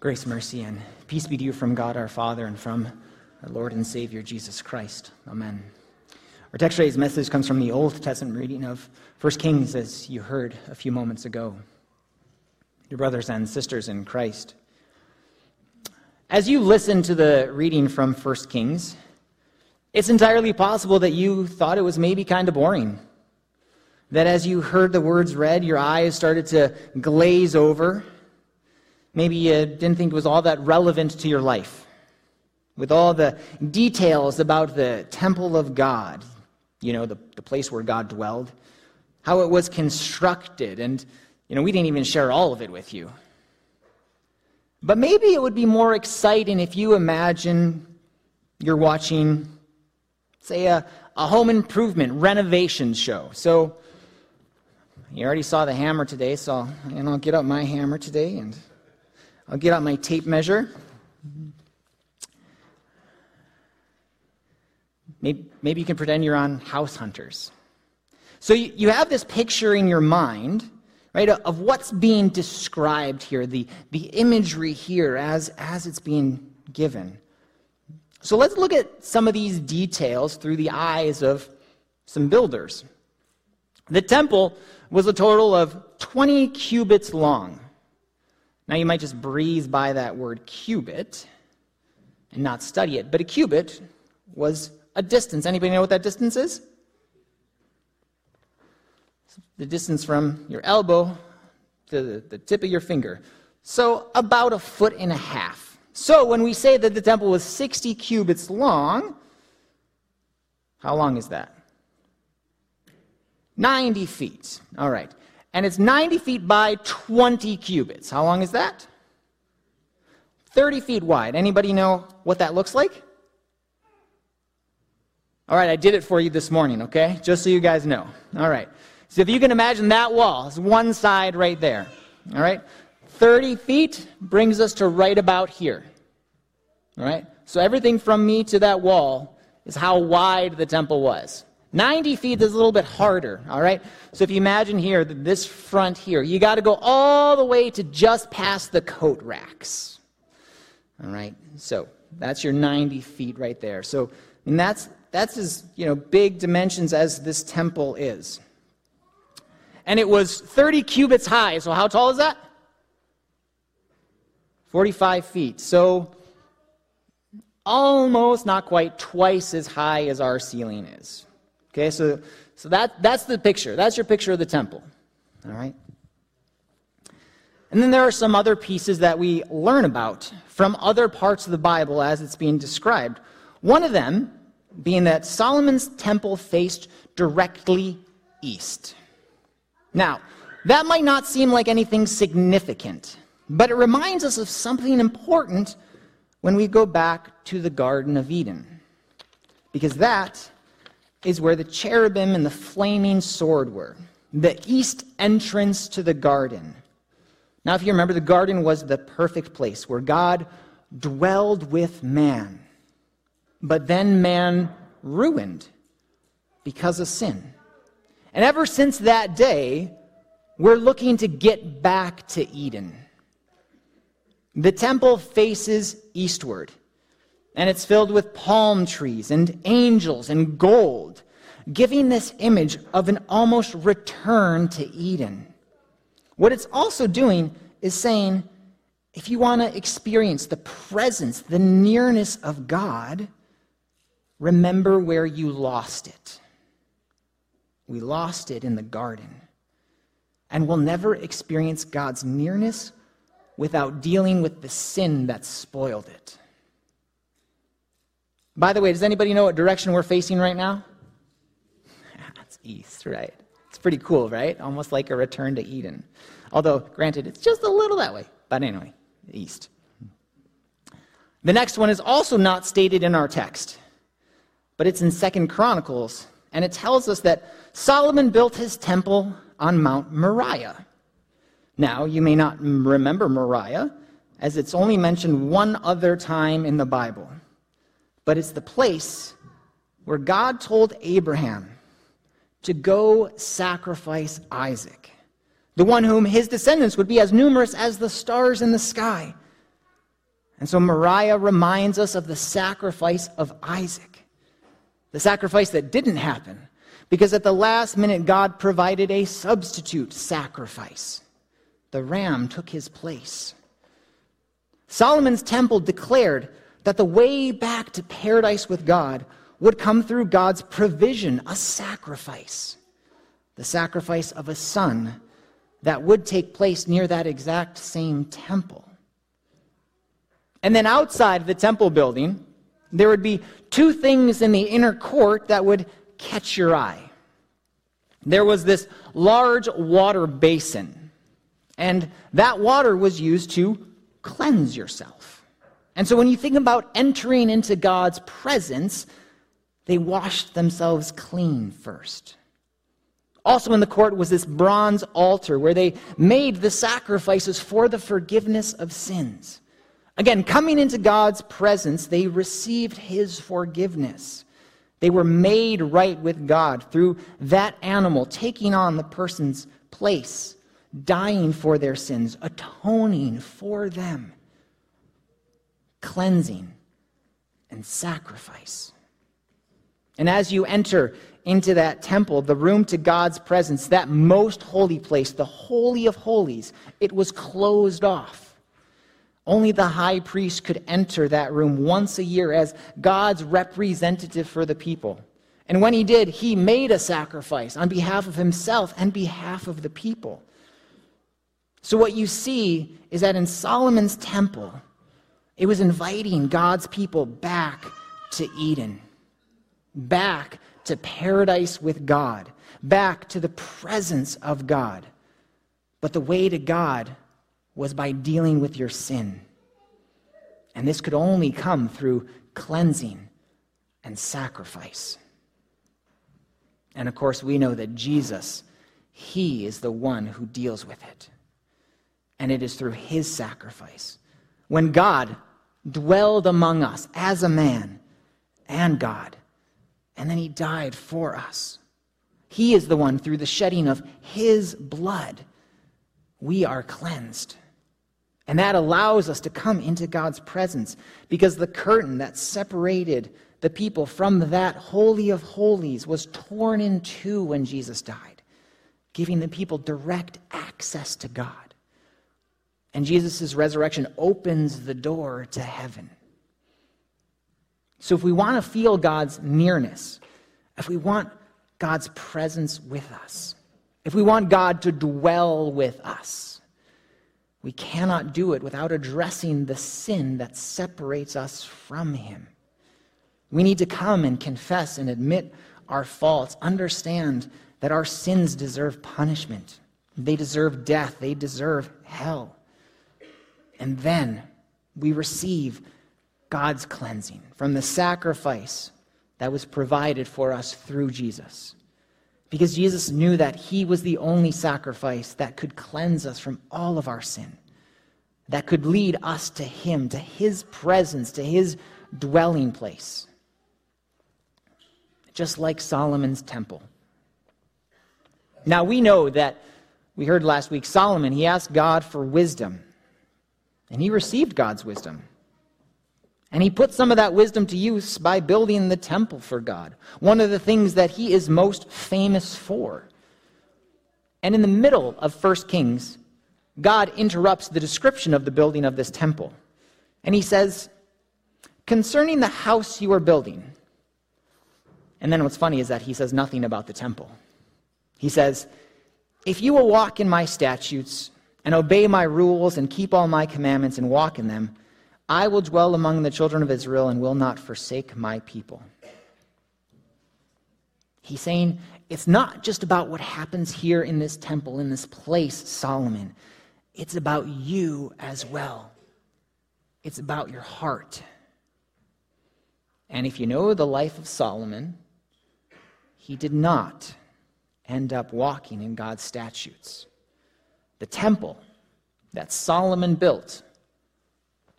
Grace, mercy, and peace be to you from God our Father and from our Lord and Savior Jesus Christ. Amen. Our text today's message comes from the Old Testament reading of 1 Kings, as you heard a few moments ago. Your brothers and sisters in Christ. As you listen to the reading from 1 Kings, it's entirely possible that you thought it was maybe kind of boring. That as you heard the words read, your eyes started to glaze over Maybe you didn't think it was all that relevant to your life. With all the details about the temple of God, you know, the, the place where God dwelled, how it was constructed, and, you know, we didn't even share all of it with you. But maybe it would be more exciting if you imagine you're watching, say, a, a home improvement renovation show. So, you already saw the hammer today, so and I'll get out my hammer today and I'll get out my tape measure. Maybe, maybe you can pretend you're on House Hunters. So you, you have this picture in your mind, right, of what's being described here, the, the imagery here as, as it's being given. So let's look at some of these details through the eyes of some builders. The temple was a total of 20 cubits long. Now, you might just breeze by that word cubit and not study it, but a cubit was a distance. Anybody know what that distance is? The distance from your elbow to the, the tip of your finger. So, about a foot and a half. So, when we say that the temple was 60 cubits long, how long is that? 90 feet. All right and it's 90 feet by 20 cubits. How long is that? 30 feet wide. Anybody know what that looks like? All right, I did it for you this morning, okay? Just so you guys know. All right. So if you can imagine that wall, it's one side right there. All right? 30 feet brings us to right about here. All right? So everything from me to that wall is how wide the temple was. 90 feet is a little bit harder, all right? So if you imagine here, this front here, you got to go all the way to just past the coat racks. All right? So that's your 90 feet right there. So and that's that's as, you know, big dimensions as this temple is. And it was 30 cubits high. So how tall is that? 45 feet. So almost not quite twice as high as our ceiling is. Okay, so, so that, that's the picture. That's your picture of the temple. All right? And then there are some other pieces that we learn about from other parts of the Bible as it's being described. One of them being that Solomon's temple faced directly east. Now, that might not seem like anything significant, but it reminds us of something important when we go back to the Garden of Eden. Because that is where the cherubim and the flaming sword were, the east entrance to the garden. Now, if you remember, the garden was the perfect place where God dwelled with man. But then man ruined because of sin. And ever since that day, we're looking to get back to Eden. The temple faces eastward and it's filled with palm trees and angels and gold, giving this image of an almost return to Eden. What it's also doing is saying, if you want to experience the presence, the nearness of God, remember where you lost it. We lost it in the garden. And we'll never experience God's nearness without dealing with the sin that spoiled it. By the way, does anybody know what direction we're facing right now? it's east, right? It's pretty cool, right? Almost like a return to Eden. Although, granted, it's just a little that way. But anyway, east. The next one is also not stated in our text, but it's in Second Chronicles, and it tells us that Solomon built his temple on Mount Moriah. Now, you may not remember Moriah, as it's only mentioned one other time in the Bible but it's the place where God told Abraham to go sacrifice Isaac, the one whom his descendants would be as numerous as the stars in the sky. And so Moriah reminds us of the sacrifice of Isaac, the sacrifice that didn't happen, because at the last minute, God provided a substitute sacrifice. The ram took his place. Solomon's temple declared that the way back to paradise with God would come through God's provision, a sacrifice, the sacrifice of a son that would take place near that exact same temple. And then outside the temple building, there would be two things in the inner court that would catch your eye. There was this large water basin, and that water was used to cleanse yourself. And so when you think about entering into God's presence, they washed themselves clean first. Also in the court was this bronze altar where they made the sacrifices for the forgiveness of sins. Again, coming into God's presence, they received his forgiveness. They were made right with God through that animal taking on the person's place, dying for their sins, atoning for them, cleansing and sacrifice. And as you enter into that temple, the room to God's presence, that most holy place, the Holy of Holies, it was closed off. Only the high priest could enter that room once a year as God's representative for the people. And when he did, he made a sacrifice on behalf of himself and behalf of the people. So, what you see is that in Solomon's temple, it was inviting God's people back to Eden, back to paradise with God, back to the presence of God. But the way to God was by dealing with your sin. And this could only come through cleansing and sacrifice. And of course, we know that Jesus, He is the one who deals with it. And it is through His sacrifice. When God dwelled among us as a man and God, and then he died for us. He is the one, through the shedding of his blood, we are cleansed. And that allows us to come into God's presence because the curtain that separated the people from that Holy of Holies was torn in two when Jesus died, giving the people direct access to God. And Jesus' resurrection opens the door to heaven. So if we want to feel God's nearness, if we want God's presence with us, if we want God to dwell with us, we cannot do it without addressing the sin that separates us from Him. We need to come and confess and admit our faults, understand that our sins deserve punishment, they deserve death, they deserve hell. And then we receive God's cleansing from the sacrifice that was provided for us through Jesus. Because Jesus knew that he was the only sacrifice that could cleanse us from all of our sin, that could lead us to him, to his presence, to his dwelling place. Just like Solomon's temple. Now we know that, we heard last week, Solomon, he asked God for wisdom, and he received God's wisdom. And he put some of that wisdom to use by building the temple for God, one of the things that he is most famous for. And in the middle of 1 Kings, God interrupts the description of the building of this temple. And he says, Concerning the house you are building. And then what's funny is that he says nothing about the temple. He says, If you will walk in my statutes and obey my rules and keep all my commandments and walk in them, I will dwell among the children of Israel and will not forsake my people. He's saying it's not just about what happens here in this temple, in this place, Solomon. It's about you as well. It's about your heart. And if you know the life of Solomon, he did not end up walking in God's statutes. The temple that Solomon built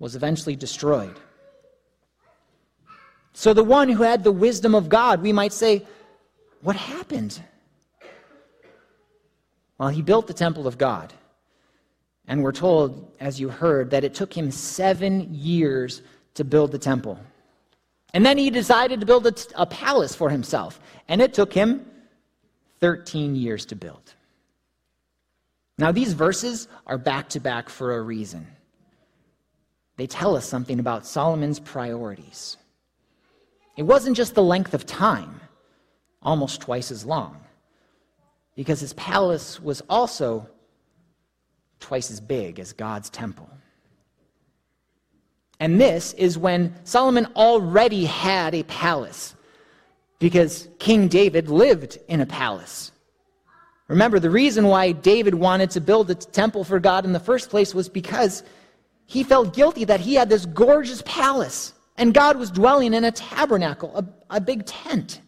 was eventually destroyed. So, the one who had the wisdom of God, we might say, What happened? Well, he built the temple of God. And we're told, as you heard, that it took him seven years to build the temple. And then he decided to build a, t- a palace for himself. And it took him 13 years to build. Now, these verses are back to back for a reason. They tell us something about Solomon's priorities. It wasn't just the length of time, almost twice as long, because his palace was also twice as big as God's temple. And this is when Solomon already had a palace, because King David lived in a palace. Remember, the reason why David wanted to build a temple for God in the first place was because he felt guilty that he had this gorgeous palace and God was dwelling in a tabernacle, a, a big tent.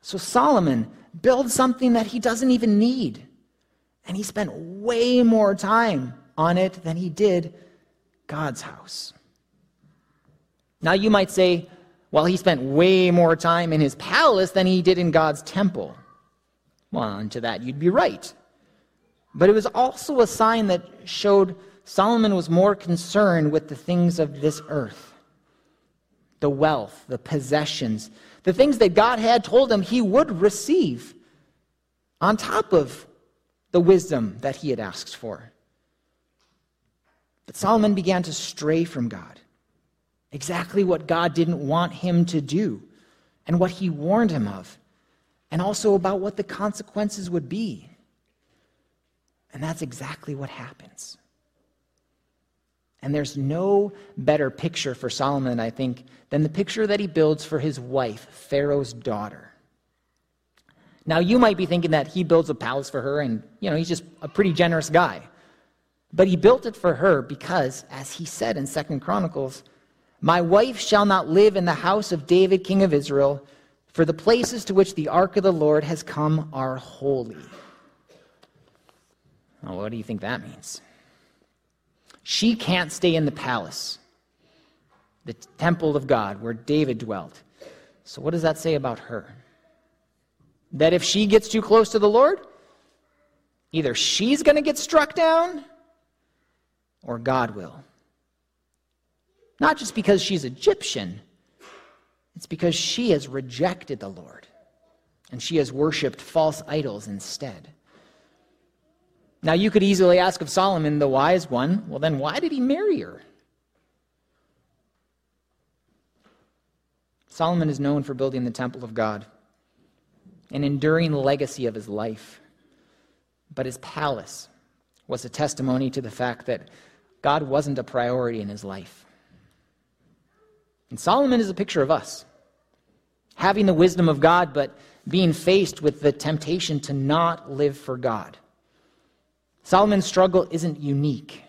So Solomon builds something that he doesn't even need. And he spent way more time on it than he did God's house. Now you might say, well, he spent way more time in his palace than he did in God's temple. Well, and to that you'd be right. But it was also a sign that showed Solomon was more concerned with the things of this earth the wealth, the possessions, the things that God had told him he would receive on top of the wisdom that he had asked for. But Solomon began to stray from God. Exactly what God didn't want him to do and what he warned him of, and also about what the consequences would be. And that's exactly what happens. And there's no better picture for Solomon, I think, than the picture that he builds for his wife, Pharaoh's daughter. Now, you might be thinking that he builds a palace for her and, you know, he's just a pretty generous guy. But he built it for her because, as he said in Second Chronicles, my wife shall not live in the house of David, king of Israel, for the places to which the ark of the Lord has come are holy. Well, what do you think that means? She can't stay in the palace, the temple of God where David dwelt. So, what does that say about her? That if she gets too close to the Lord, either she's going to get struck down or God will. Not just because she's Egyptian, it's because she has rejected the Lord and she has worshiped false idols instead. Now, you could easily ask of Solomon, the wise one, well, then why did he marry her? Solomon is known for building the temple of God, an enduring legacy of his life. But his palace was a testimony to the fact that God wasn't a priority in his life. And Solomon is a picture of us having the wisdom of God, but being faced with the temptation to not live for God. Solomon's struggle isn't unique.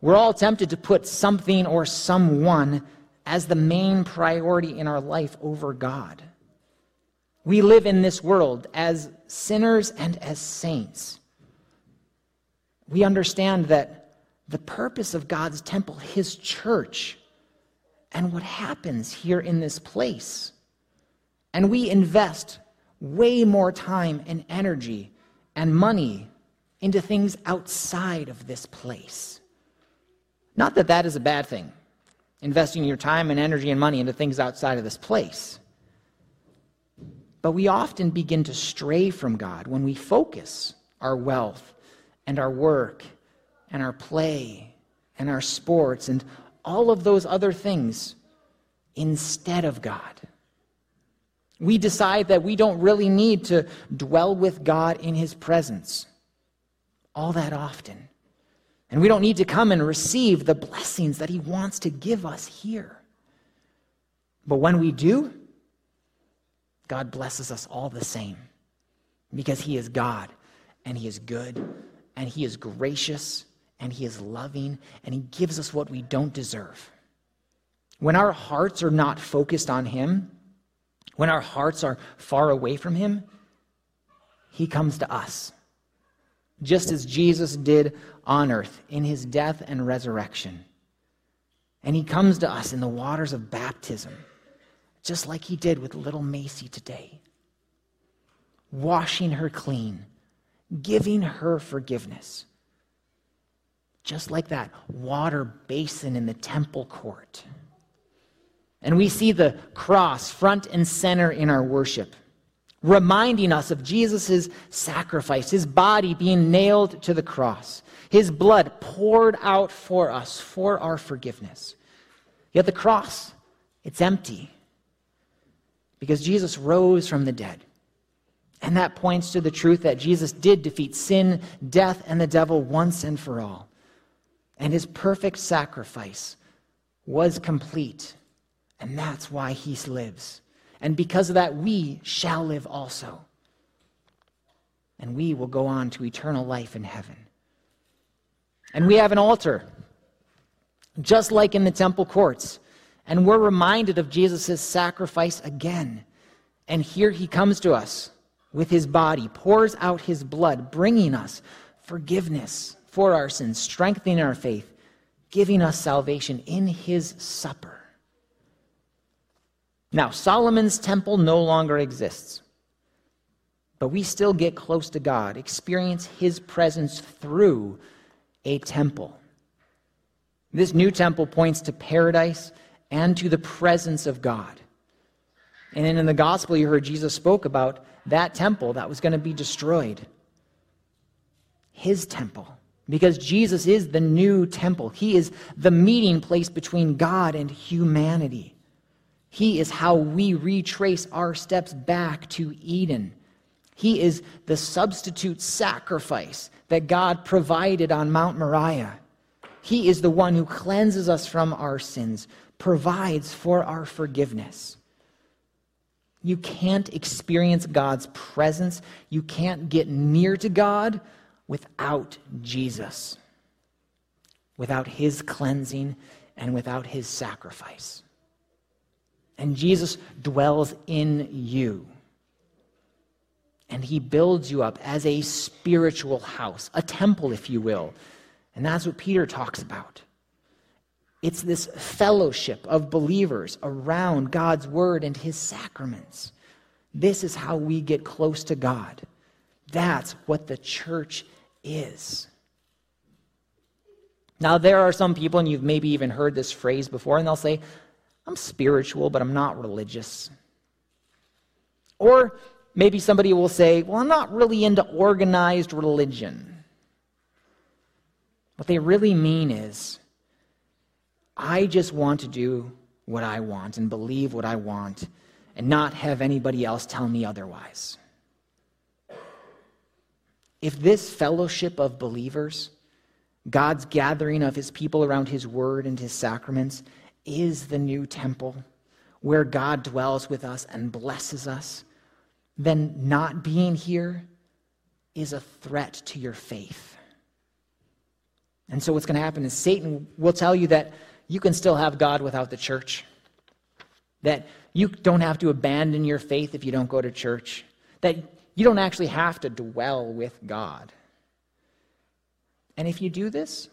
We're all tempted to put something or someone as the main priority in our life over God. We live in this world as sinners and as saints. We understand that the purpose of God's temple, his church, and what happens here in this place. And we invest way more time and energy and money into things outside of this place. Not that that is a bad thing, investing your time and energy and money into things outside of this place. But we often begin to stray from God when we focus our wealth and our work and our play and our sports and all of those other things instead of God. We decide that we don't really need to dwell with God in His presence all that often. And we don't need to come and receive the blessings that He wants to give us here. But when we do, God blesses us all the same because He is God and He is good and He is gracious and He is loving, and He gives us what we don't deserve. When our hearts are not focused on Him, when our hearts are far away from Him, He comes to us, just as Jesus did on earth in His death and resurrection. And He comes to us in the waters of baptism, just like He did with little Macy today, washing her clean, giving her forgiveness just like that water basin in the temple court. And we see the cross front and center in our worship, reminding us of Jesus' sacrifice, his body being nailed to the cross, his blood poured out for us for our forgiveness. Yet the cross, it's empty because Jesus rose from the dead. And that points to the truth that Jesus did defeat sin, death, and the devil once and for all. And his perfect sacrifice was complete. And that's why he lives. And because of that, we shall live also. And we will go on to eternal life in heaven. And we have an altar, just like in the temple courts. And we're reminded of Jesus' sacrifice again. And here he comes to us with his body, pours out his blood, bringing us forgiveness for our sins, strengthening our faith, giving us salvation in his supper. Now, Solomon's temple no longer exists, but we still get close to God, experience his presence through a temple. This new temple points to paradise and to the presence of God. And then in the gospel, you heard Jesus spoke about that temple that was going to be destroyed. His temple. Because Jesus is the new temple. He is the meeting place between God and humanity. He is how we retrace our steps back to Eden. He is the substitute sacrifice that God provided on Mount Moriah. He is the one who cleanses us from our sins, provides for our forgiveness. You can't experience God's presence. You can't get near to God without Jesus, without his cleansing, and without his sacrifice. And Jesus dwells in you. And he builds you up as a spiritual house, a temple, if you will. And that's what Peter talks about. It's this fellowship of believers around God's word and his sacraments. This is how we get close to God. That's what the church is. Now, there are some people, and you've maybe even heard this phrase before, and they'll say, I'm spiritual, but I'm not religious. Or maybe somebody will say, Well, I'm not really into organized religion. What they really mean is, I just want to do what I want and believe what I want and not have anybody else tell me otherwise. If this fellowship of believers, God's gathering of his people around his word and his sacraments, is the new temple where God dwells with us and blesses us, then not being here is a threat to your faith. And so, what's going to happen is Satan will tell you that you can still have God without the church. That you don't have to abandon your faith if you don't go to church. That you don't actually have to dwell with God. And if you do this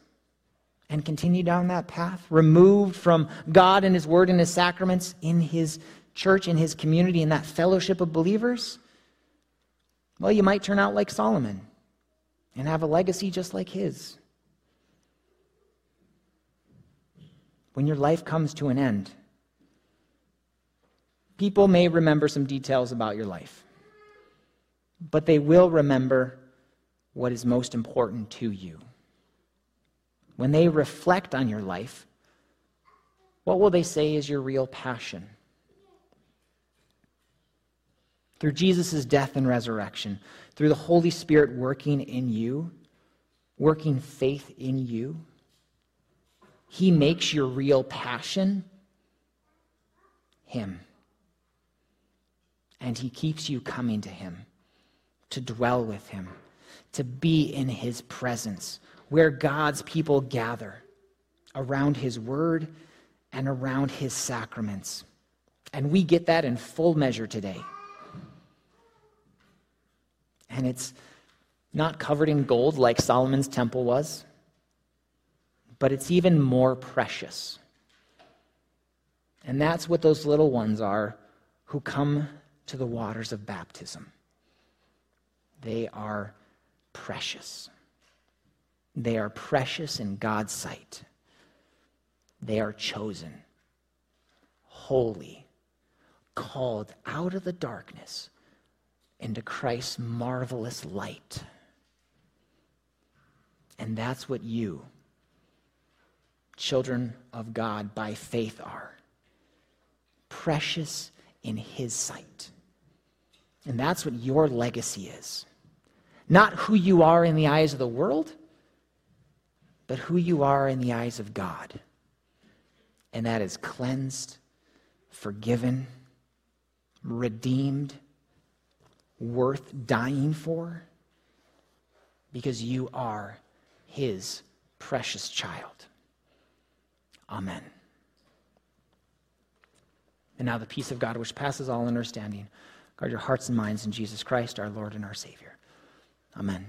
and continue down that path, removed from God and His Word and His sacraments in His church, in His community, in that fellowship of believers, well, you might turn out like Solomon and have a legacy just like his. when your life comes to an end. People may remember some details about your life, but they will remember what is most important to you. When they reflect on your life, what will they say is your real passion? Through Jesus' death and resurrection, through the Holy Spirit working in you, working faith in you, he makes your real passion Him. And He keeps you coming to Him, to dwell with Him, to be in His presence, where God's people gather around His Word and around His sacraments. And we get that in full measure today. And it's not covered in gold like Solomon's temple was but it's even more precious. And that's what those little ones are who come to the waters of baptism. They are precious. They are precious in God's sight. They are chosen, holy, called out of the darkness into Christ's marvelous light. And that's what you, children of God by faith, are precious in His sight. And that's what your legacy is. Not who you are in the eyes of the world, but who you are in the eyes of God. And that is cleansed, forgiven, redeemed, worth dying for, because you are his precious child. Amen. And now the peace of God, which passes all understanding, guard your hearts and minds in Jesus Christ, our Lord and our Savior. Amen.